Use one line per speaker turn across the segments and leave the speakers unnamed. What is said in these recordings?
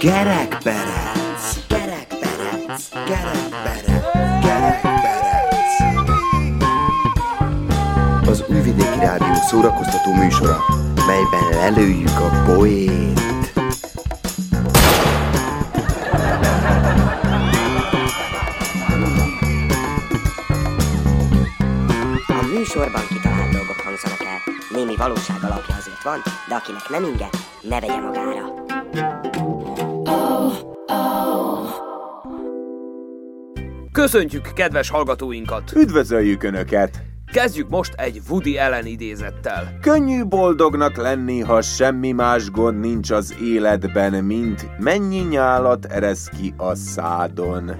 Gerekperec, gerekperec, gerekperec, gerekperec. Az Újvidéki Rádió szórakoztató műsora, melyben lelőjük a poét.
Műsorban kitalált dolgok hangzanak valóság azért van, de akinek nem inge, ne vegye magára.
Köszöntjük kedves hallgatóinkat!
Üdvözöljük Önöket!
Kezdjük most egy Woody Allen idézettel.
Könnyű boldognak lenni, ha semmi más gond nincs az életben, mint mennyi nyálat eresz ki a szádon.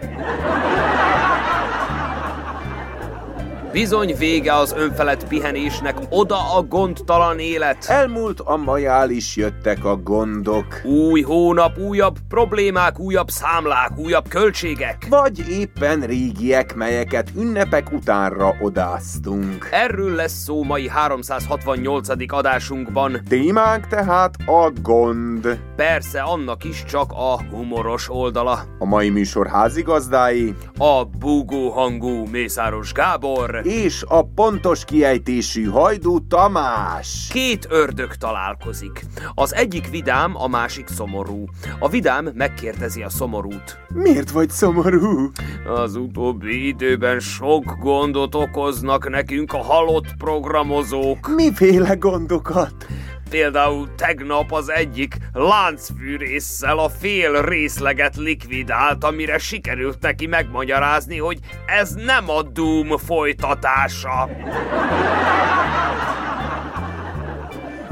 Bizony vége az önfelett pihenésnek, oda a gondtalan élet.
Elmúlt a majál is jöttek a gondok.
Új hónap, újabb problémák, újabb számlák, újabb költségek.
Vagy éppen régiek, melyeket ünnepek utánra odáztunk.
Erről lesz szó mai 368. adásunkban.
Témánk tehát a gond.
Persze annak is csak a humoros oldala.
A mai műsor házigazdái
A búgó hangú Mészáros Gábor.
És a pontos kiejtésű Hajdú Tamás.
Két ördög találkozik. Az egyik vidám, a másik szomorú. A vidám megkérdezi a szomorút.
Miért vagy szomorú?
Az utóbbi időben sok gondot okoznak nekünk a halott programozók.
Miféle gondokat?
Például tegnap az egyik láncfűrésszel a fél részleget likvidált, amire sikerült neki megmagyarázni, hogy ez nem a Doom folytatása.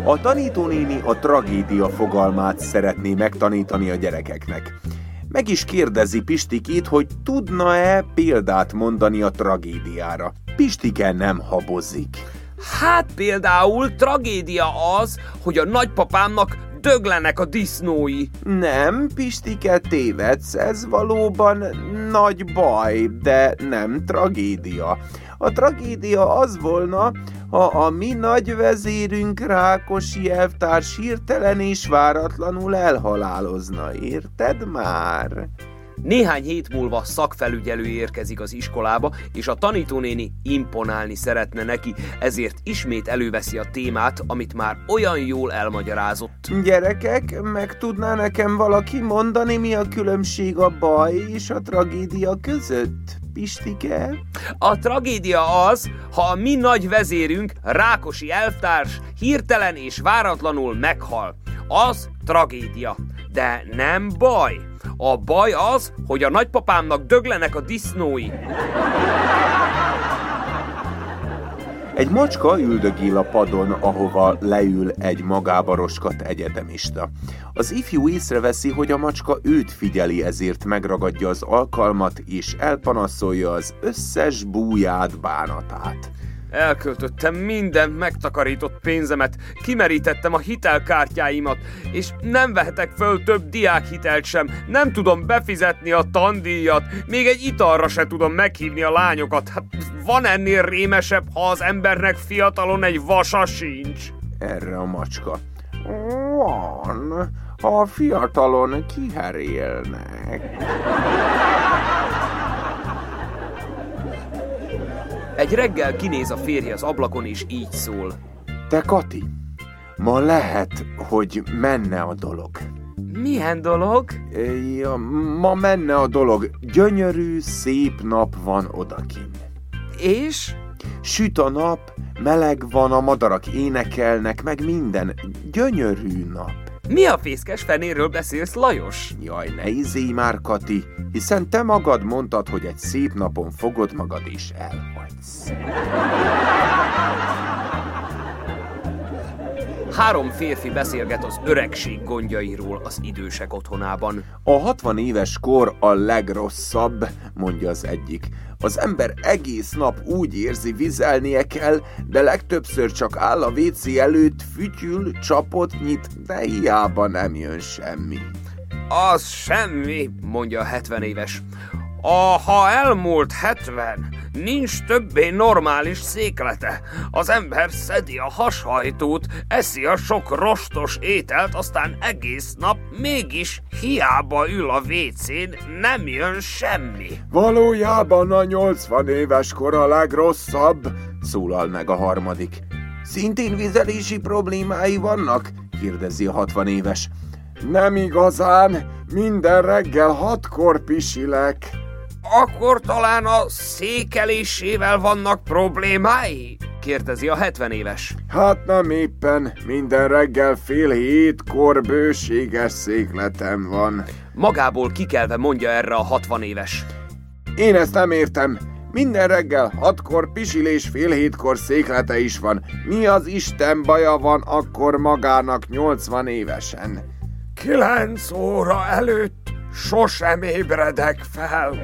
A tanítónéni a tragédia fogalmát szeretné megtanítani a gyerekeknek. Meg is kérdezi Pistikét, hogy tudna-e példát mondani a tragédiára. Pistike nem habozik.
Hát például tragédia az, hogy a nagypapámnak döglenek a disznói.
Nem, Pistike, tévedsz, ez valóban nagy baj, de nem tragédia. A tragédia az volna, ha a mi nagy vezérünk Rákosi elvtárs hirtelen és váratlanul elhalálozna, érted már?
Néhány hét múlva szakfelügyelő érkezik az iskolába, és a tanítónéni imponálni szeretne neki, ezért ismét előveszi a témát, amit már olyan jól elmagyarázott.
Gyerekek, meg tudná nekem valaki mondani, mi a különbség a baj és a tragédia között? Pistike?
A tragédia az, ha a mi nagy vezérünk, Rákosi elvtárs hirtelen és váratlanul meghal. Az tragédia, de nem baj. A baj az, hogy a nagypapámnak döglenek a disznói.
Egy macska üldögél a padon, ahova leül egy magába roskat egyetemista. Az ifjú észreveszi, hogy a macska őt figyeli, ezért megragadja az alkalmat, és elpanaszolja az összes búját, bánatát.
Elköltöttem minden megtakarított pénzemet, kimerítettem a hitelkártyáimat, és nem vehetek föl több diákhitelt sem, nem tudom befizetni a tandíjat, még egy italra se tudom meghívni a lányokat. Hát van ennél rémesebb, ha az embernek fiatalon egy vasa sincs.
Erre a macska. Van, ha a fiatalon kiherélnek.
Egy reggel kinéz a férje az ablakon, és így szól.
Te, Kati, ma lehet, hogy menne a dolog.
Milyen dolog?
Ja, ma menne a dolog. Gyönyörű, szép nap van odakin.
És?
Süt a nap, meleg van, a madarak énekelnek, meg minden. Gyönyörű nap.
Mi a fészkes fenéről beszélsz, Lajos?
Jaj, ne izélj már, Kati, hiszen te magad mondtad, hogy egy szép napon fogod magad és
Három férfi beszélget az öregség gondjairól az idősek otthonában.
A 60 éves kor a legrosszabb, mondja az egyik. Az ember egész nap úgy érzi, vizelnie kell, de legtöbbször csak áll a WC előtt, fütyül, csapot nyit, de hiába nem jön semmi.
Az semmi, mondja a 70 éves. A, ha elmúlt 70, nincs többé normális széklete. Az ember szedi a hashajtót, eszi a sok rostos ételt, aztán egész nap mégis hiába ül a vécén, nem jön semmi.
Valójában a 80 éves kor a legrosszabb, szólal meg a harmadik. Szintén vizelési problémái vannak? kérdezi a 60 éves. Nem igazán, minden reggel hatkor pisilek.
Akkor talán a székelésével vannak problémái? kérdezi a 70 éves.
Hát nem éppen, minden reggel fél hétkor bőséges székletem van.
Magából kikelve mondja erre a 60 éves.
Én ezt nem értem. Minden reggel hatkor pisilés fél hétkor széklete is van. Mi az Isten baja van akkor magának 80 évesen?
Kilenc óra előtt sosem ébredek fel.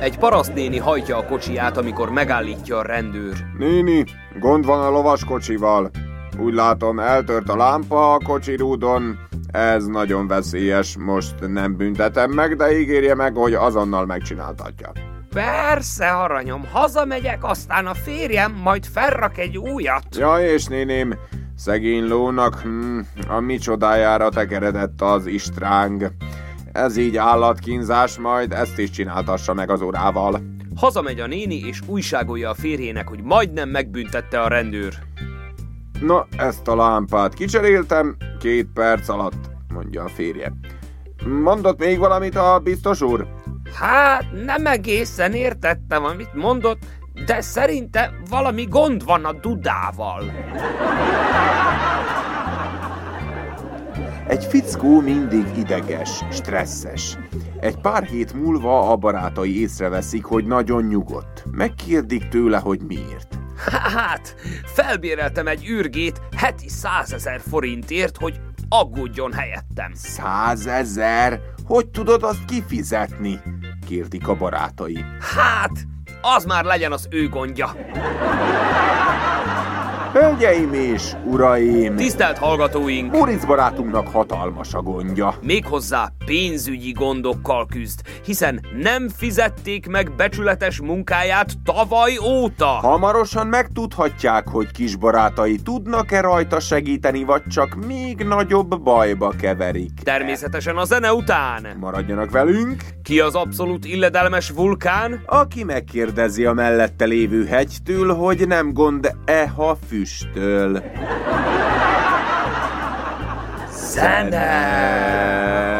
Egy parasztnéni hajtja a kocsiját, amikor megállítja a rendőr.
Néni, gond van a lovaskocsival. Úgy látom, eltört a lámpa a kocsirúdon. Ez nagyon veszélyes, most nem büntetem meg, de ígérje meg, hogy azonnal megcsináltatja.
Persze, aranyom, hazamegyek, aztán a férjem majd felrak egy újat.
Ja, és néném, szegény lónak, hm, a micsodájára tekeredett az istráng. Ez így állatkínzás, majd ezt is csináltassa meg az urával.
Hazamegy a néni, és újságolja a férjének, hogy majdnem megbüntette a rendőr.
Na, ezt a lámpát kicseréltem két perc alatt, mondja a férje. Mondott még valamit a biztos úr?
Hát, nem egészen értettem, amit mondott, de szerinte valami gond van a dudával.
Egy fickó mindig ideges, stresszes. Egy pár hét múlva a barátai észreveszik, hogy nagyon nyugodt. Megkérdik tőle, hogy miért.
Hát, felbéreltem egy űrgét heti százezer forintért, hogy aggódjon helyettem.
Százezer? Hogy tudod azt kifizetni? Kérdik a barátai.
Hát, az már legyen az ő gondja.
Hölgyeim és uraim!
Tisztelt hallgatóink!
Moric barátunknak hatalmas a gondja.
Méghozzá pénzügyi gondokkal küzd, hiszen nem fizették meg becsületes munkáját tavaly óta.
Hamarosan megtudhatják, hogy kis barátai tudnak-e rajta segíteni, vagy csak még nagyobb bajba keverik.
Természetesen a zene után.
Maradjanak velünk!
Ki az abszolút illedelmes vulkán?
Aki megkérdezi a mellette lévő hegytől, hogy nem gond-e, ha füstöl.
Zene!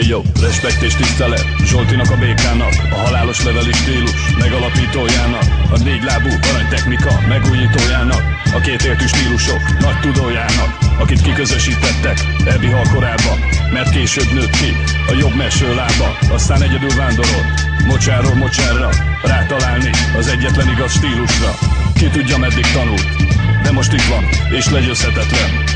Yo, respekt és tisztelet. Zsoltinak a békának A halálos leveli stílus Megalapítójának. A négy lábú aranytechnika Megújítójának. A kétértű stílusok Nagy tudójának Akit kiközösítettek Ebbi halkorába Mert később nőtt ki A jobb meső lába Aztán egyedül vándorolt Mocsáról mocsárra Rátalálni Az egyetlen igaz stílusra. Ki tudja meddig tanult De most itt van És legyőzhetetlen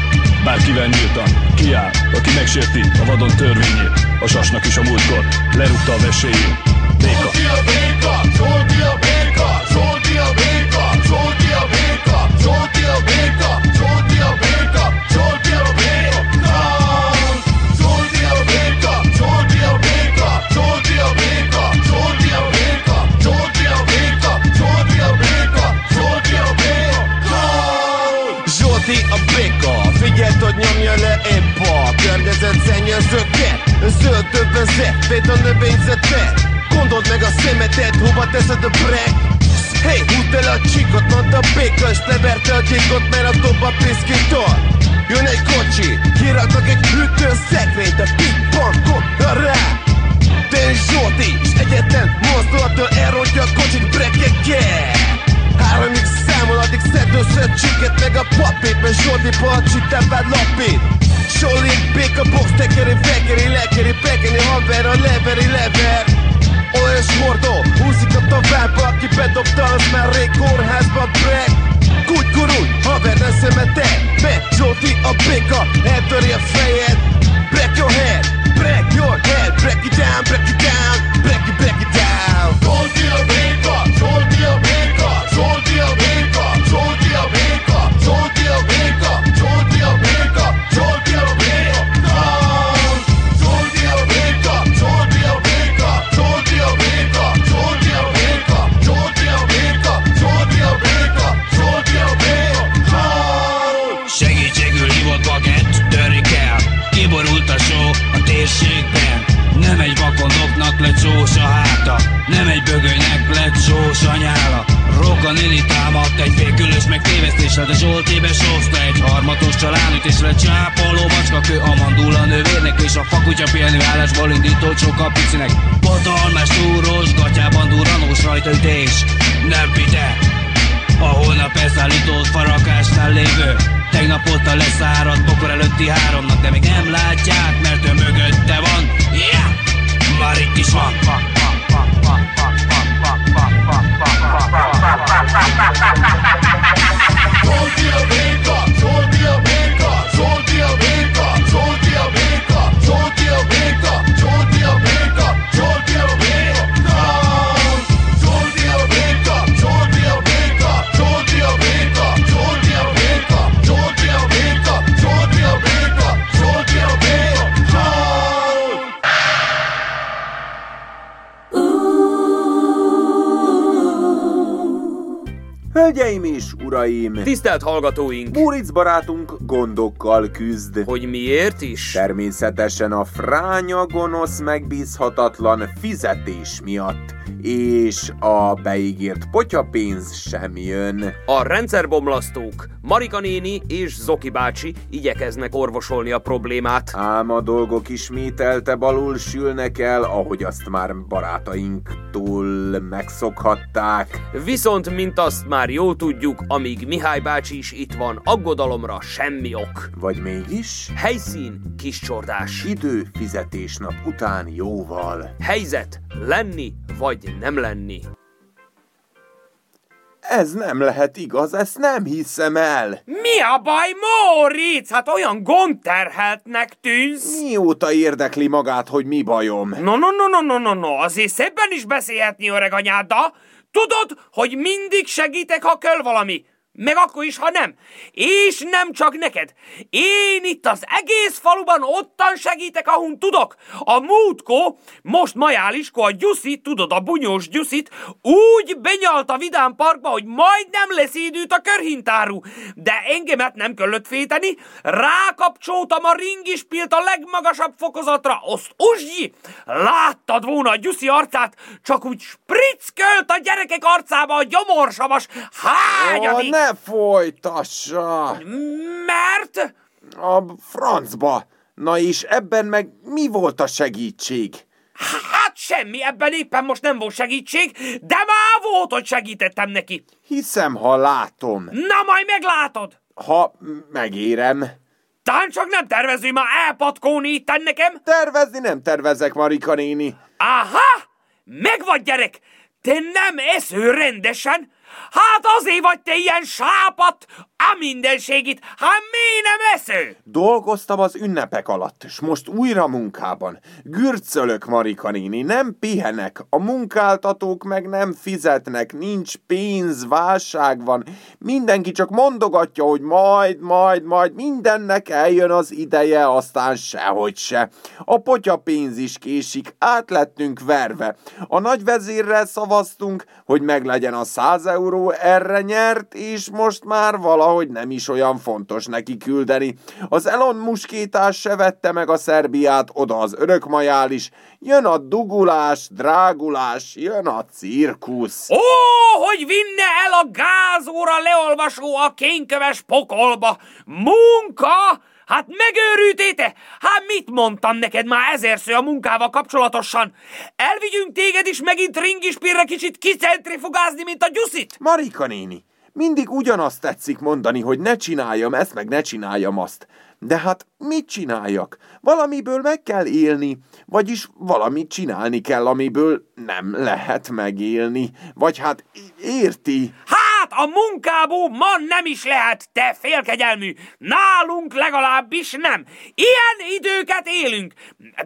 Bárkivel nyíltan kiáll, aki megsérti a vadon törvényét A sasnak is a múltkor lerúgta a vesélyét Béka.
A béka, Zsolti a béka, Zsolti a béka, Zsolti a béka, Zsolti
Környezet szennyezőket Zöld vezet, véd a növényzetet Gondold meg a szemetet, hova teszed a brek? Hey, húzd el a csíkot, mondta a béka És leverte a gyíkot, mert a dob a piszkítól Jön egy kocsi, kiraknak egy hűtőszekrényt A pikpankot rá. Te és Zsolti, és egyetlen mozdulattól elrontja a kocsit brekekkel Háromig számol, addig a csiket meg a papírt Mert Zsolti palcsit vád lapít haver, a leveri, lever. Olyas mordó, húzik a tovább, aki bedobta, az már rég kórházba brek Kúgy gurul, haver, ne szemeted Be, Zsolti a béka, eltöri a fejed. Break your head,
break your head, break it down, break it down, break it, break it down.
Soldi a béka, soldi a béka, soldi a béka,
vakondoknak lett sós a háta. Nem egy bögönynek lett sós a nyála. Róka néni támadt egy fékülös meg De Zsoltébe sózta egy harmatos családütésre Csápoló macskakő a mandula nővérnek És a fakutya pihenő állásból indító csóka picinek. Botalmás túrós, gatyában duranós rajta ütés Nem pite, a holnap elszállított farakásnál lévő. Tegnap óta leszáradt bokor előtti háromnak De még nem látják, mert ő mögötte van yeah! Már itt is van
Soldi a béka, soldi a béka, soldi
Hölgyeim és uraim!
Tisztelt hallgatóink!
Móricz barátunk gondokkal küzd.
Hogy miért is?
Természetesen a fránya gonosz megbízhatatlan fizetés miatt, és a beígért potyapénz sem jön.
A rendszerbomlasztók, Marika néni és Zoki bácsi igyekeznek orvosolni a problémát.
Ám a dolgok ismételte balul sülnek el, ahogy azt már barátainktól megszokhatták.
Viszont, mint azt már jól tudjuk, amíg Mihály bácsi is itt van, aggodalomra semmi ok.
Vagy mégis?
Helyszín, kis csordás.
Idő fizetésnap után jóval.
Helyzet, lenni vagy nem lenni.
Ez nem lehet igaz, ezt nem hiszem el.
Mi a baj, Móricz? Hát olyan gondterheltnek tűnsz.
Mióta érdekli magát, hogy mi bajom?
No, no, no, no, no, no, no, azért szebben is beszélhetni öreg anyáddal. Tudod, hogy mindig segítek, ha kell valami. Meg akkor is, ha nem. És nem csak neked. Én itt az egész faluban ottan segítek, ahun tudok. A múltkó, most majáliskó a Gyuszit, tudod, a bunyós Gyuszit, úgy benyalt a Vidám Parkba, hogy majdnem leszédült a körhintáru. De engemet nem kellett féteni, rákapcsoltam a ringispilt a legmagasabb fokozatra, azt uzsgyi! Láttad volna a Gyuszi arcát, csak úgy spritzkölt a gyerekek arcába a gyomorsavas hányadik!
Ó, ne folytassa!
Mert...
A francba! Na és ebben meg mi volt a segítség?
Hát semmi, ebben éppen most nem volt segítség, de már volt, hogy segítettem neki.
Hiszem, ha látom.
Na, majd meglátod.
Ha megérem.
Tán csak nem tervező már elpatkóni itt nekem.
Tervezni nem tervezek, Marika néni.
Aha! Megvagy gyerek! Te nem esző rendesen? Hát azért vagy te ilyen sápat, a mindenségit, hát mi nem esző?
Dolgoztam az ünnepek alatt, és most újra munkában. Gürcölök, Marika néni, nem pihenek. A munkáltatók meg nem fizetnek, nincs pénz, válság van. Mindenki csak mondogatja, hogy majd, majd, majd mindennek eljön az ideje, aztán sehogy se. A potya pénz is késik, át lettünk verve. A nagyvezérrel szavaztunk, hogy meglegyen a 100 euró, erre nyert, és most már valahogy nem is olyan fontos neki küldeni. Az Elon muskétás se vette meg a Szerbiát, oda az örökmajál is. Jön a dugulás, drágulás, jön a cirkusz.
Ó, hogy vinne el a gázóra leolvasó a kényköves pokolba. Munka! Hát megőrültéte? Hát mit mondtam neked már ezerször a munkával kapcsolatosan? Elvigyünk téged is megint ringispirre kicsit kicentrifugázni, mint a gyuszit?
Marika néni, mindig ugyanazt tetszik mondani, hogy ne csináljam ezt, meg ne csináljam azt. De hát mit csináljak? Valamiből meg kell élni, vagyis valamit csinálni kell, amiből nem lehet megélni. Vagy hát érti?
Hát a munkából ma nem is lehet, te félkegyelmű. Nálunk legalábbis nem. Ilyen időket élünk.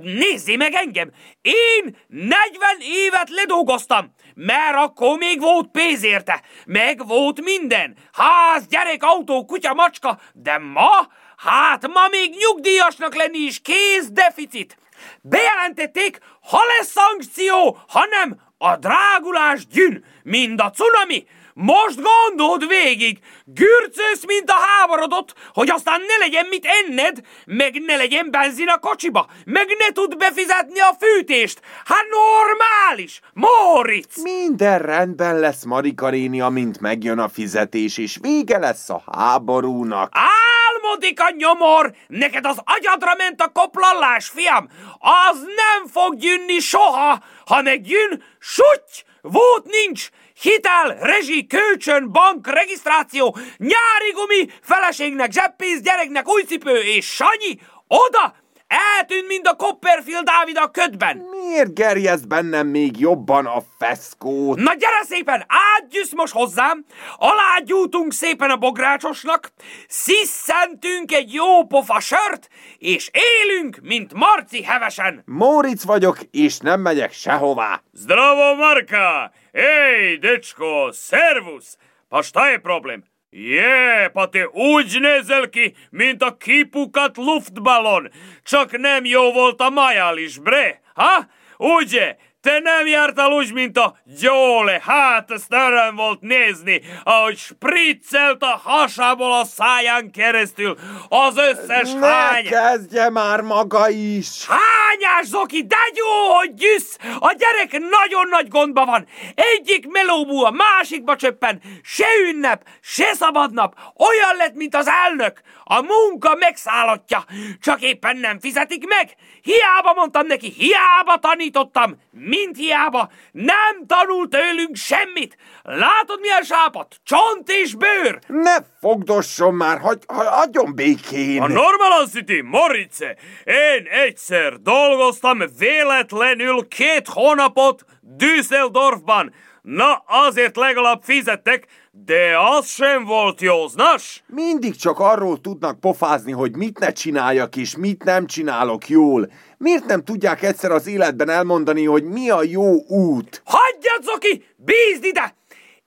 Nézzé meg engem. Én 40 évet ledolgoztam, mert akkor még volt pénz érte. Meg volt minden. Ház, gyerek, autó, kutya, macska. De ma, hát ma még nyugdíjasnak lenni is kész deficit. Bejelentették, ha lesz szankció, ha nem, a drágulás gyűn, mind a cunami. Most gondold végig, gürcölsz, mint a háborodott, hogy aztán ne legyen mit enned, meg ne legyen benzin a kocsiba, meg ne tud befizetni a fűtést. Hát normális, Moritz!
Minden rendben lesz, Marika néni, amint megjön a fizetés, és vége lesz a háborúnak.
Álmodik a nyomor, neked az agyadra ment a koplallás, fiam. Az nem fog gyűnni soha, ha megjön, suty, volt nincs, hitel, rezsi, kölcsön, bank, regisztráció, nyári gumi, feleségnek, zseppénz, gyereknek új cipő és sanyi, oda, eltűnt, mint a Copperfield Dávid a ködben.
Miért gerjeszt bennem még jobban a feszkót?
Na gyere szépen, átgyűsz most hozzám, alágyújtunk szépen a bográcsosnak, sziszentünk egy jó pofa sört, és élünk, mint Marci hevesen.
Móric vagyok, és nem megyek sehová.
Zdravo, Marka! Ej, dečko, servus! Pa šta je problem? Je, pa te uđ nezelki, mi to kipu kat luftbalon. Čak nem jo volta majališ, bre, ha? Uđe, Te nem jártál úgy, mint a gyóle, hát ezt öröm volt nézni, ahogy spriccelt a hasából a száján keresztül az összes
Ne
hány...
kezdje már maga is!
Hányás, Zoki, de jó, hogy gyűsz! A gyerek nagyon nagy gondba van. Egyik melóbú a másikba csöppen. Se ünnep, se szabadnap. Olyan lett, mint az elnök. A munka megszállottja. Csak éppen nem fizetik meg. Hiába mondtam neki, hiába tanítottam. Mint hiába. Nem tanul tőlünk semmit. Látod, milyen sápat? Csont és bőr.
Ne fogdosson már, hagy, hagyjon békén!
A Normal City, Morice, én egyszer dolgoztam véletlenül két hónapot Düsseldorfban. Na, azért legalább fizettek, de az sem volt józnas.
Mindig csak arról tudnak pofázni, hogy mit ne csináljak és mit nem csinálok jól. Miért nem tudják egyszer az életben elmondani, hogy mi a jó út?
Hagyjad, Zoki, bízd ide!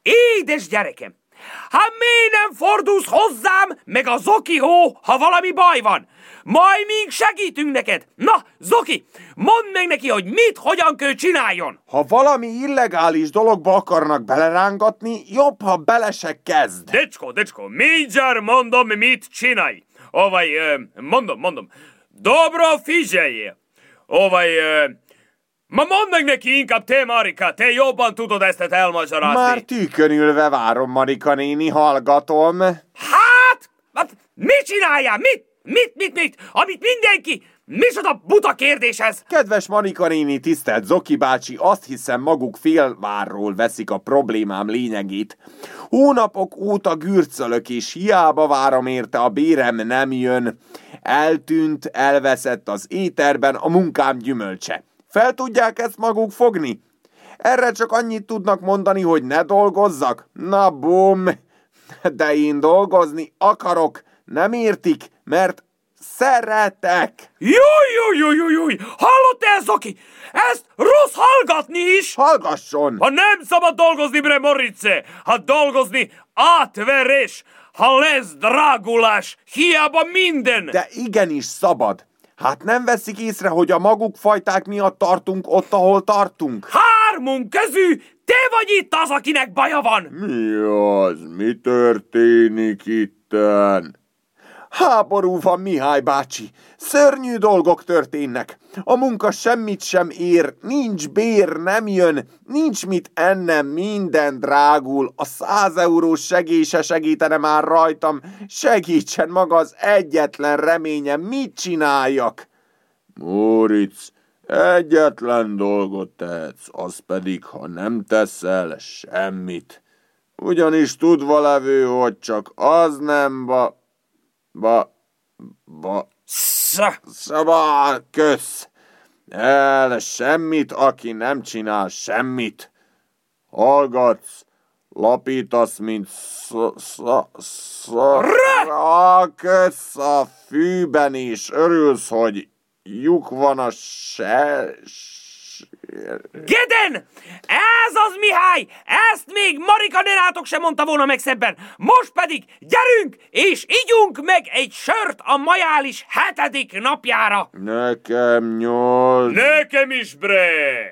Édes gyerekem, hát miért nem fordulsz hozzám, meg a Zoki hó, ha valami baj van? Majd mink segítünk neked. Na, Zoki, mondd meg neki, hogy mit, hogyan kell csináljon.
Ha valami illegális dologba akarnak belerángatni, jobb, ha bele se kezd.
Decsko, decsko, mindjárt mondom, mit csinálj. Ovaj, ö, mondom, mondom. Dobro figyelj. Ovaj, ma mondd meg neki inkább te, Marika, te jobban tudod ezt elmagyarázni.
Már tűkönülve várom, Marika néni, hallgatom.
Hát, hát, mit csináljál? Mit? Mit, mit, mit? Amit mindenki... Micsoda buta kérdés ez?
Kedves Marika néni, tisztelt Zoki bácsi, azt hiszem maguk félvárról veszik a problémám lényegét. Hónapok óta gürcölök, és hiába várom érte, a bérem nem jön. Eltűnt, elveszett az éterben a munkám gyümölcse. Fel tudják ezt maguk fogni? Erre csak annyit tudnak mondani, hogy ne dolgozzak? Na bum! De én dolgozni akarok, nem értik, mert szeretek.
Júj, júj, júj, júj, júj! Hallott el, Zoki? Ezt rossz hallgatni is!
Hallgasson!
Ha nem szabad dolgozni, bre Morice, ha dolgozni átverés, ha lesz drágulás, hiába minden.
De igenis szabad. Hát nem veszik észre, hogy a maguk fajták miatt tartunk ott, ahol tartunk?
Hármunk közű, te vagy itt az, akinek baja van.
Mi az? Mi történik itten? Háború van, Mihály bácsi. Szörnyű dolgok történnek. A munka semmit sem ér, nincs bér, nem jön, nincs mit ennem, minden drágul. A száz eurós segély se segítene már rajtam. Segítsen maga az egyetlen reményem, mit csináljak? Móric, egyetlen dolgot tehetsz, az pedig, ha nem teszel semmit. Ugyanis tudva levő, hogy csak az nem ba... ba... ba...
Szá,
Szabad, kösz! El semmit, aki nem csinál semmit. Hallgatsz, Lapítasz, mint szakész a fűben, és örülsz, hogy lyuk van a se...
Geden! Ez az, Mihály! Ezt még Marika nenátok sem mondta volna meg szebben. Most pedig gyerünk, és ígyunk meg egy sört a majális hetedik napjára.
Nekem nyolc.
Nekem is, bre!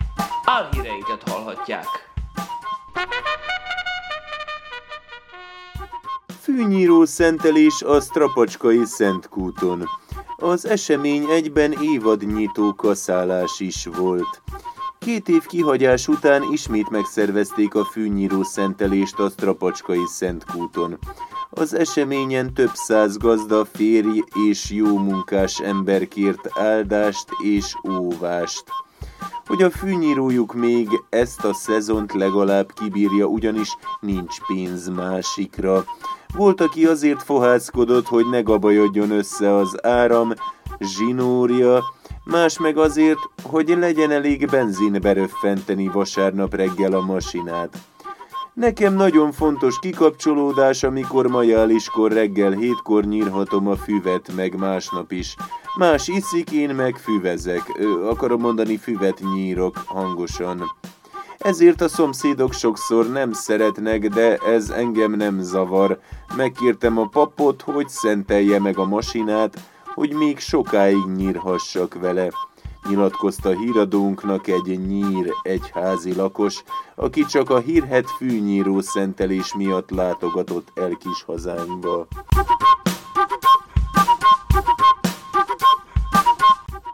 Álhíreinket hallhatják.
Fűnyíró szentelés a Strapacskai Szentkúton. Az esemény egyben évadnyitó kaszálás is volt. Két év kihagyás után ismét megszervezték a fűnyíró szentelést a Strapacskai Szentkúton. Az eseményen több száz gazda, férj és jó munkás ember kért áldást és óvást. Hogy a fűnyírójuk még ezt a szezont legalább kibírja, ugyanis nincs pénz másikra. Volt, aki azért fohászkodott, hogy ne gabajodjon össze az áram, zsinórja, más meg azért, hogy legyen elég benzin beröffenteni vasárnap reggel a masinát. Nekem nagyon fontos kikapcsolódás, amikor majáliskor reggel hétkor nyírhatom a füvet, meg másnap is. Más iszik, én meg füvezek. Ö, akarom mondani, füvet nyírok hangosan. Ezért a szomszédok sokszor nem szeretnek, de ez engem nem zavar. Megkértem a papot, hogy szentelje meg a masinát, hogy még sokáig nyírhassak vele nyilatkozta híradónknak egy nyír egyházi lakos, aki csak a hírhet fűnyíró szentelés miatt látogatott el kis hazánkba.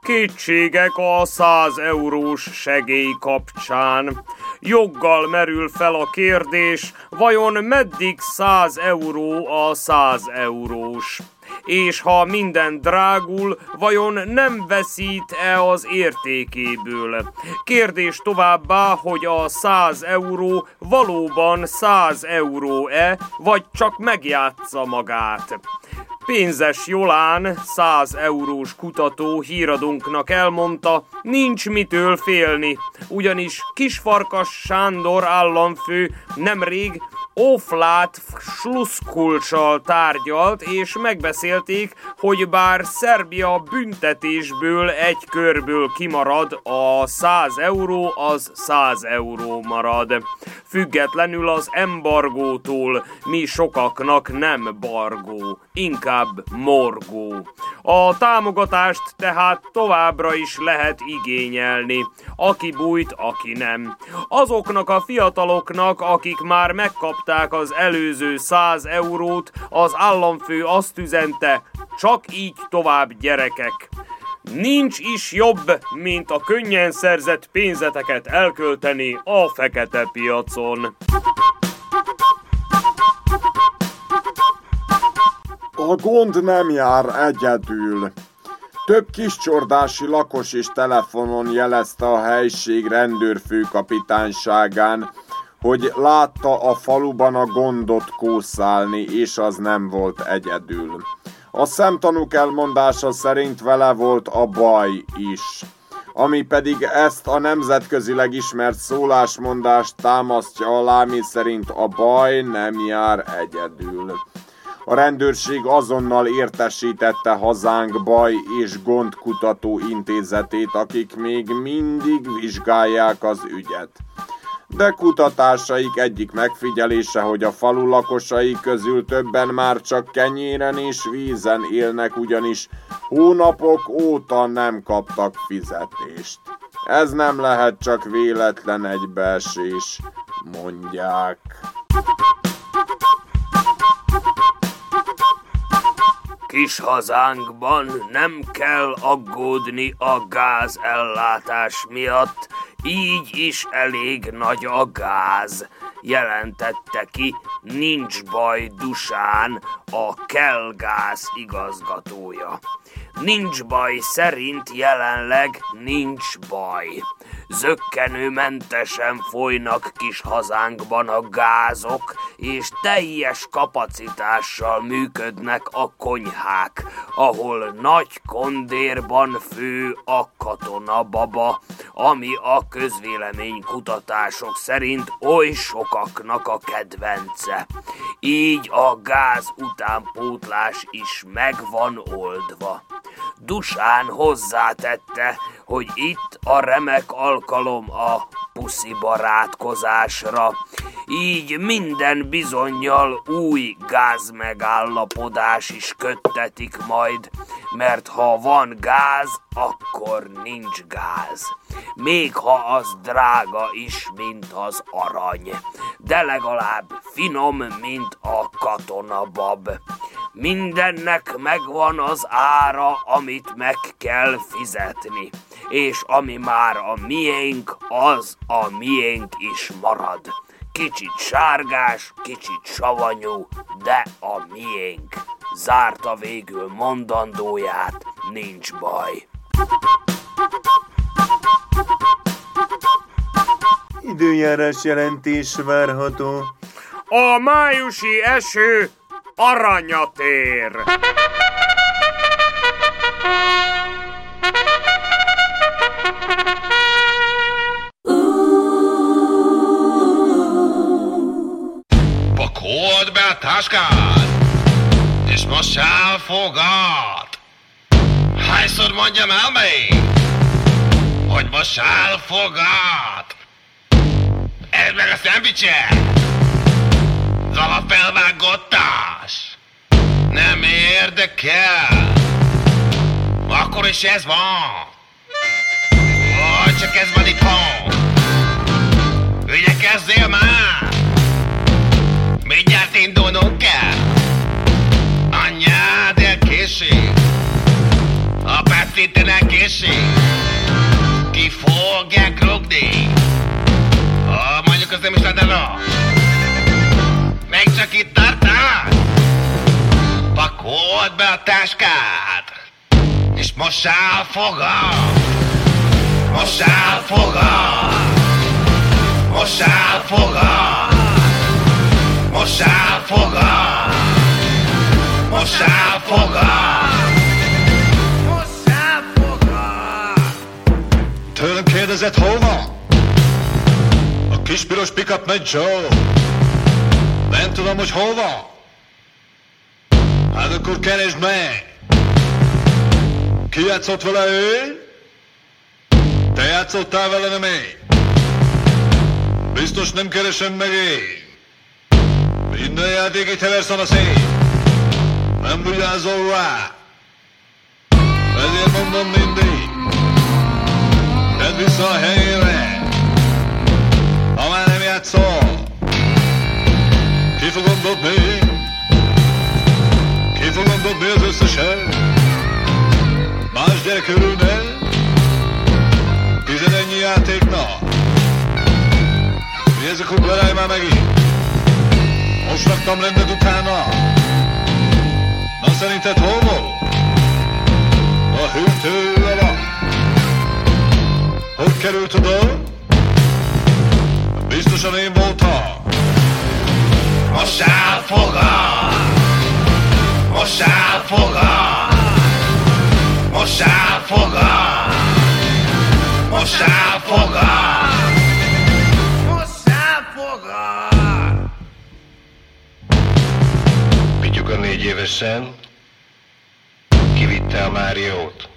Kétségek a 100 eurós segély kapcsán. Joggal merül fel a kérdés, vajon meddig 100 euró a 100 eurós? És ha minden drágul, vajon nem veszít-e az értékéből? Kérdés továbbá, hogy a 100 euró valóban 100 euró-e, vagy csak megjátsza magát? Pénzes Jolán, 100 eurós kutató híradónknak elmondta, nincs mitől félni, ugyanis Kisfarkas Sándor államfő nemrég Oflát sluszkulcsal tárgyalt, és megbeszélték, hogy bár Szerbia büntetésből egy körből kimarad, a 100 euró az 100 euró marad. Függetlenül az embargótól, mi sokaknak nem bargó, inkább morgó. A támogatást tehát továbbra is lehet igényelni, aki bújt, aki nem. Azoknak a fiataloknak, akik már megkapták az előző 100 eurót, az államfő azt üzente, csak így tovább gyerekek. Nincs is jobb, mint a könnyen szerzett pénzeteket elkölteni a fekete piacon.
A gond nem jár egyedül. Több kiscsordási lakos is telefonon jelezte a helység rendőrfőkapitányságán, hogy látta a faluban a gondot kószálni, és az nem volt egyedül. A szemtanúk elmondása szerint vele volt a baj is, ami pedig ezt a nemzetközileg ismert szólásmondást támasztja alá, mi szerint a baj nem jár egyedül. A rendőrség azonnal értesítette hazánk baj és gondkutató intézetét, akik még mindig vizsgálják az ügyet. De kutatásaik egyik megfigyelése, hogy a falu lakosai közül többen már csak kenyéren és vízen élnek, ugyanis hónapok óta nem kaptak fizetést. Ez nem lehet csak véletlen egybeesés, mondják.
Kis hazánkban nem kell aggódni a gázellátás miatt, így is elég nagy a gáz, jelentette ki, nincs baj Dusán, a Kelgáz igazgatója. Nincs baj szerint jelenleg nincs baj. Zöggenőmentesen folynak kis hazánkban a gázok, és teljes kapacitással működnek a konyhák, ahol nagy kondérban fő a katonababa, ami a közvélemény kutatások szerint oly sokaknak a kedvence. Így a gáz utánpótlás is meg van oldva. Dusán hozzátette, hogy itt a remek alkalom a puszi barátkozásra. Így minden bizonyal új gázmegállapodás is köttetik majd, mert ha van gáz, akkor nincs gáz. Még ha az drága is, mint az arany, de legalább finom, mint a katonabab. Mindennek megvan az ára, amit meg kell fizetni, és ami már a miénk, az a miénk is marad. Kicsit sárgás, kicsit savanyú, de a miénk. Zárta végül mondandóját, nincs baj.
Időjárás jelentés várható.
A májusi eső aranyatér.
Pakold a táskád, és mossál fogad. Hányszor mondjam el még, hogy mossál fogad? Ez meg a szendvicse, az alapfelvágotás. Nem érdekel, akkor is ez van. Vagy csak ez van itthon. Ügyekezzél már! Indulnunk kell. Anyád elkésik. Apád szintén elkésik. Ki fogják rugni. Ha mondjuk az nem is lenne rá. Még csak itt tartál. Pakold be a táskád. És mossál fogad. Mossál fogad. Mossál fogad. Mossál fogad. Mossál fogad. Mossál fogad.
Tőlem kérdezett, hol van? A kis piros pickup megy Joe. Nem tudom, hogy hol van. Hát akkor keresd meg. Ki játszott vele ő? Te játszottál vele, nem én? Biztos nem keresem meg én. Minden játék egy heverszan a szép. Nem vigyázol rá. Ezért mondom mindig. Tedd vissza a helyére. Ha már nem játszol. Ki fogom dobni? Ki fogom dobni az összeset? Más gyerek örülne? Tizenennyi játéknak. Mi ez a kubberáj már megint? Most raktam rendet utána. Na szerinted hol volt? A hűtő alatt. Hogy került oda? Biztosan én voltam.
Mossál fogad. Mossál fogad. Mossál fogad. Mossál fogad.
Évesen kivitte a Máriót.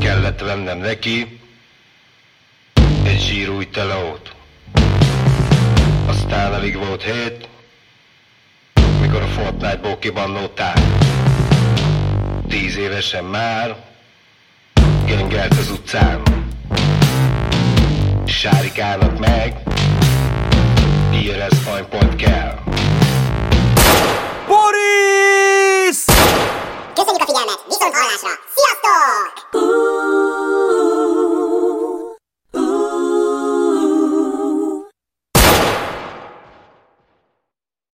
Kellett vennem neki egy zsírúj telót. Aztán alig volt hét, mikor a Fortnite-ból kibannolták. Tíz évesen már gengelt az utcán. Sárikának meg IRS aranypont kell. Boris! Köszönjük a figyelmet! Viszont hallásra! Sziasztok! Uh-huh.